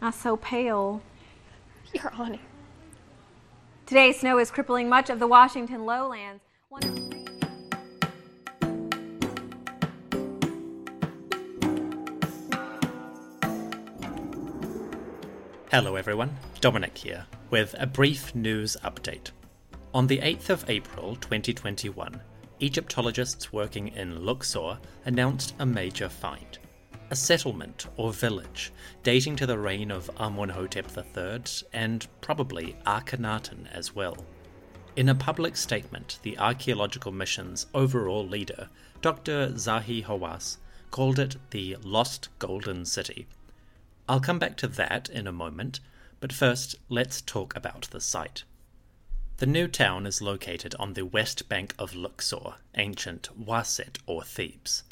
Not so pale. You're on it. Today, snow is crippling much of the Washington lowlands. One- Hello everyone, Dominic here, with a brief news update. On the 8th of April 2021, Egyptologists working in Luxor announced a major find. A settlement or village dating to the reign of Amunhotep III and probably Akhenaten as well. In a public statement, the archaeological mission's overall leader, Dr. Zahi Hawass, called it the Lost Golden City I'll come back to that in a moment, but first let's talk about the site. The new town is located on the west bank of Luxor, ancient Waset or Thebes.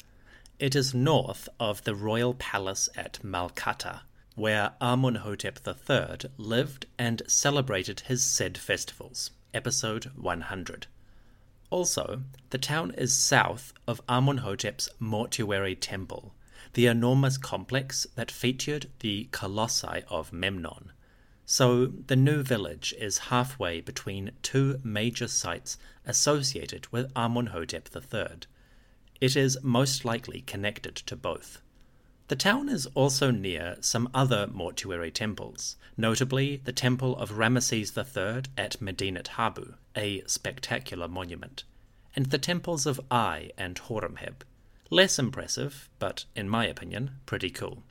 It is north of the royal palace at Malkata, where Amunhotep III lived and celebrated his Sed festivals, episode 100. Also, the town is south of Amunhotep's mortuary temple, the enormous complex that featured the colossi of Memnon. So the new village is halfway between two major sites associated with Amunhotep III. It is most likely connected to both. The town is also near some other mortuary temples, notably the Temple of Ramesses III at Medinet Habu, a spectacular monument, and the temples of Ai and Horemheb. Less impressive, but in my opinion, pretty cool.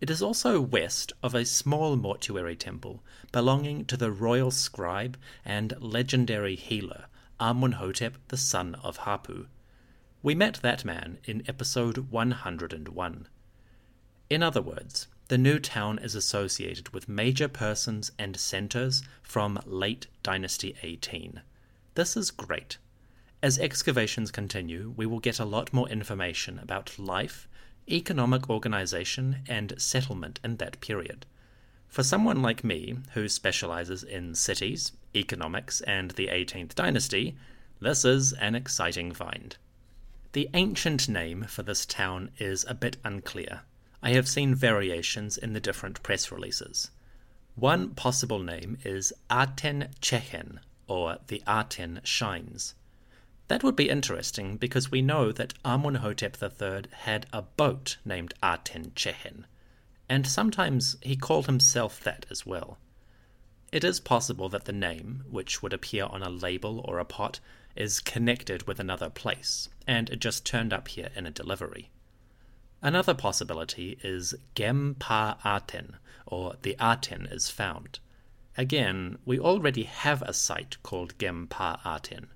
It is also west of a small mortuary temple belonging to the royal scribe and legendary healer Amunhotep, the son of Hapu. We met that man in episode 101. In other words, the new town is associated with major persons and centers from late Dynasty 18. This is great. As excavations continue, we will get a lot more information about life, economic organization, and settlement in that period. For someone like me, who specializes in cities, economics, and the 18th dynasty, this is an exciting find. The ancient name for this town is a bit unclear. I have seen variations in the different press releases. One possible name is Aten Tjehen, or the Aten Shines. That would be interesting because we know that Amunhotep III had a boat named Aten Tjehen, and sometimes he called himself that as well. It is possible that the name, which would appear on a label or a pot, is connected with another place, and it just turned up here in a delivery. Another possibility is Gem Pa Aten, or the Aten is found. Again, we already have a site called Gem Pa Aten.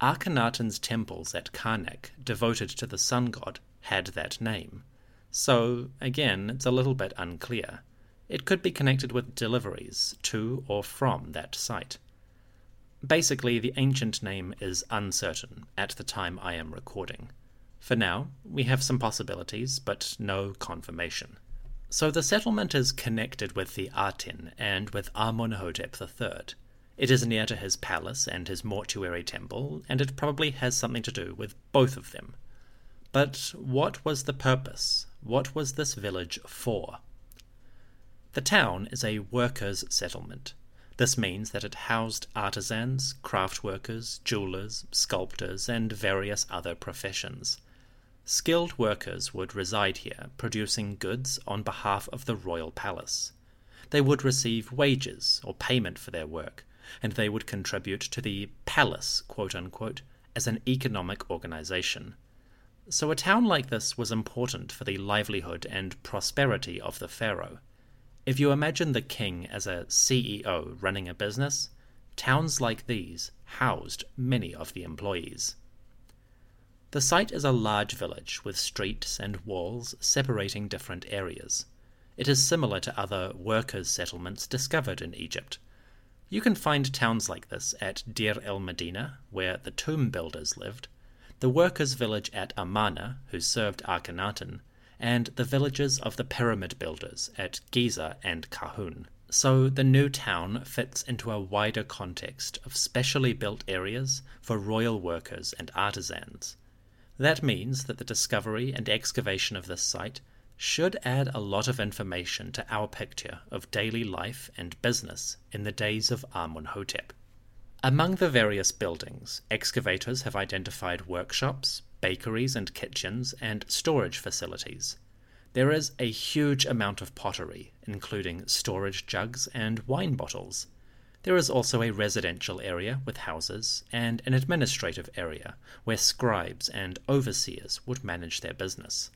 Akhenaten's temples at Karnak, devoted to the sun god, had that name. So, again, it's a little bit unclear. It could be connected with deliveries to or from that site. Basically, the ancient name is uncertain at the time I am recording. For now, we have some possibilities, but no confirmation. So the settlement is connected with the Aten and with Amunhotep III. It is near to his palace and his mortuary temple, and it probably has something to do with both of them. But what was the purpose? What was this village for? The town is a workers' settlement. This means that it housed artisans, craft workers, jewelers, sculptors, and various other professions. Skilled workers would reside here, producing goods on behalf of the royal palace. They would receive wages or payment for their work, and they would contribute to the palace, quote unquote, as an economic organization. So a town like this was important for the livelihood and prosperity of the pharaoh. If you imagine the king as a CEO running a business, towns like these housed many of the employees. The site is a large village with streets and walls separating different areas. it is similar to other workers' settlements discovered in Egypt. You can find towns like this at Deir el Medina, where the tomb builders lived, the workers' village at Amarna, who served Akhenaten, and the villages of the pyramid builders at Giza and Kahun. So the new town fits into a wider context of specially built areas for royal workers and artisans. That means that the discovery and excavation of this site should add a lot of information to our picture of daily life and business in the days of Amunhotep. Among the various buildings, excavators have identified workshops, bakeries and kitchens, and storage facilities. There is a huge amount of pottery, including storage jugs and wine bottles. There is also a residential area with houses and an administrative area where scribes and overseers would manage their business.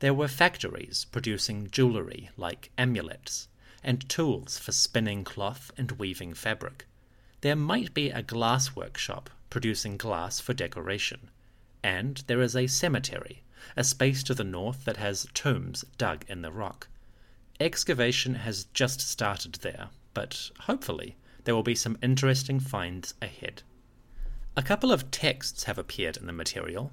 There were factories producing jewellery like amulets, and tools for spinning cloth and weaving fabric. There might be a glass workshop producing glass for decoration. And there is a cemetery, a space to the north that has tombs dug in the rock. Excavation has just started there, but hopefully there will be some interesting finds ahead. A couple of texts have appeared in the material,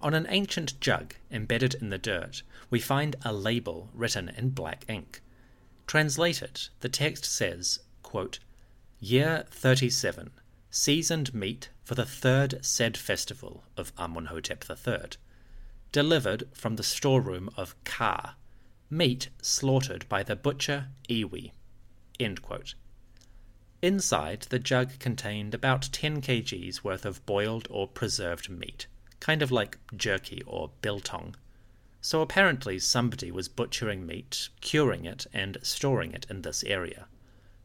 on an ancient jug embedded in the dirt, we find a label written in black ink. Translated, the text says, quote, Year 37, seasoned meat for the third Sed festival of Amunhotep III, delivered from the storeroom of Ka, meat slaughtered by the butcher Iwi. Inside, the jug contained about 10 kgs worth of boiled or preserved meat kind of like jerky or biltong. So apparently somebody was butchering meat, curing it, and storing it in this area.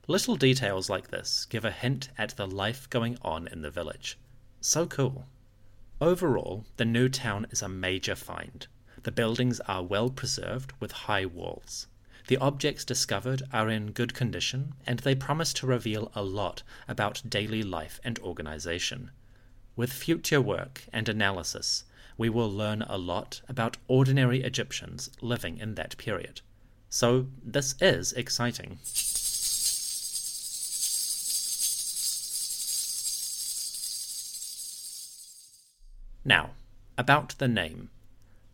Little details like this give a hint at the life going on in the village. So cool. Overall, the new town is a major find. The buildings are well preserved with high walls. The objects discovered are in good condition, and they promise to reveal a lot about daily life and organization. With future work and analysis, we will learn a lot about ordinary Egyptians living in that period. So, this is exciting. Now, about the name.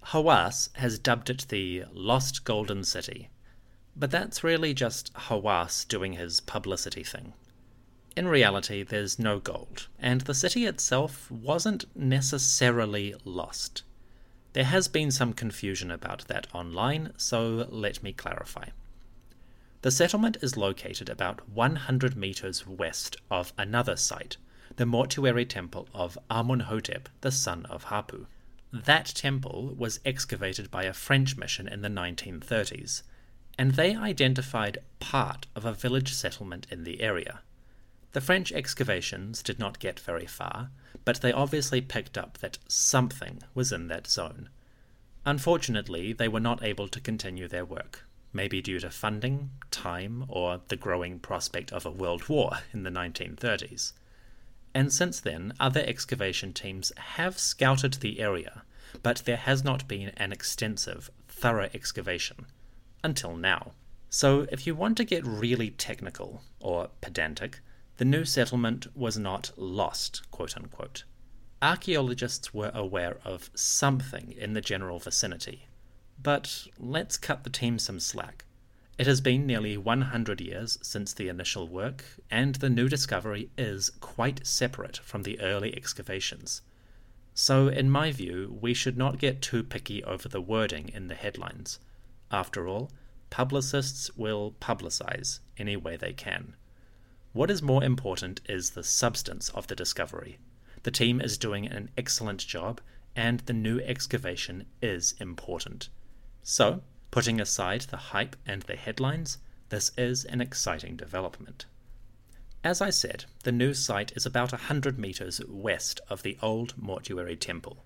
Hawass has dubbed it the Lost Golden City, but that's really just Hawass doing his publicity thing. In reality, there's no gold, and the city itself wasn't necessarily lost. There has been some confusion about that online, so let me clarify. The settlement is located about 100 meters west of another site, the mortuary temple of Amunhotep, the son of Hapu. That temple was excavated by a French mission in the 1930s, and they identified part of a village settlement in the area. The French excavations did not get very far, but they obviously picked up that something was in that zone. Unfortunately, they were not able to continue their work, maybe due to funding, time, or the growing prospect of a world war in the 1930s. And since then, other excavation teams have scouted the area, but there has not been an extensive, thorough excavation. Until now. So, if you want to get really technical, or pedantic, the new settlement was not lost, quote unquote. Archaeologists were aware of something in the general vicinity. But let's cut the team some slack. It has been nearly 100 years since the initial work, and the new discovery is quite separate from the early excavations. So, in my view, we should not get too picky over the wording in the headlines. After all, publicists will publicize any way they can. What is more important is the substance of the discovery. The team is doing an excellent job, and the new excavation is important. So, putting aside the hype and the headlines, this is an exciting development. As I said, the new site is about a 100 metres west of the old mortuary temple.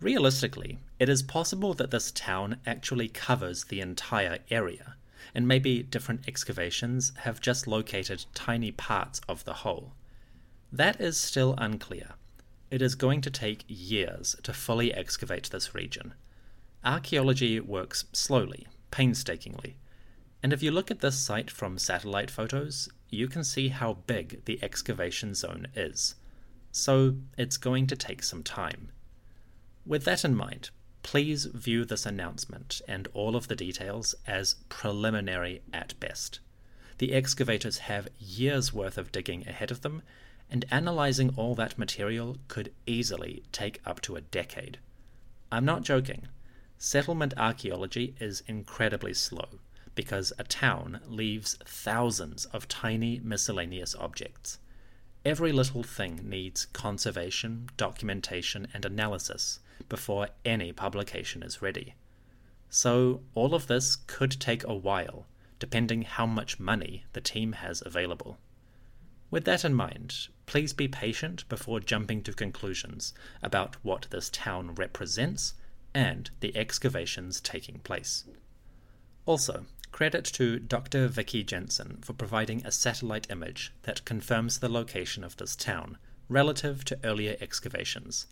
Realistically, it is possible that this town actually covers the entire area, and maybe different excavations have just located tiny parts of the whole. That is still unclear. It is going to take years to fully excavate this region. Archaeology works slowly, painstakingly. And if you look at this site from satellite photos, you can see how big the excavation zone is. So it's going to take some time. With that in mind, please view this announcement and all of the details as preliminary at best. The excavators have years worth of digging ahead of them, and analyzing all that material could easily take up to a decade. I'm not joking. Settlement archaeology is incredibly slow because a town leaves thousands of tiny miscellaneous objects. Every little thing needs conservation, documentation, and analysis before any publication is ready. So, all of this could take a while, depending how much money the team has available. With that in mind, please be patient before jumping to conclusions about what this town represents and the excavations taking place. Also, credit to Dr. Vicky Jensen for providing a satellite image that confirms the location of this town relative to earlier excavations.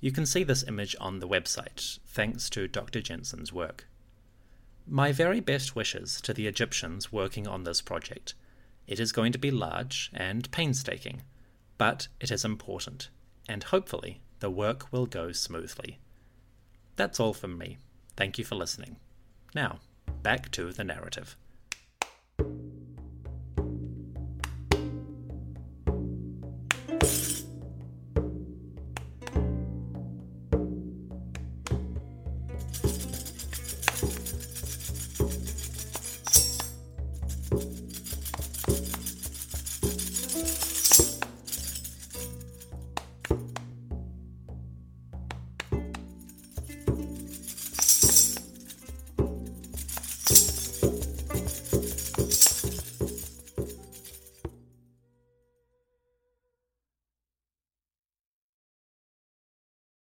You can see this image on the website, thanks to Dr. Jensen's work. My very best wishes to the Egyptians working on this project. It is going to be large and painstaking, but it is important, and hopefully the work will go smoothly. That's all from me. Thank you for listening. Now, back to the narrative. you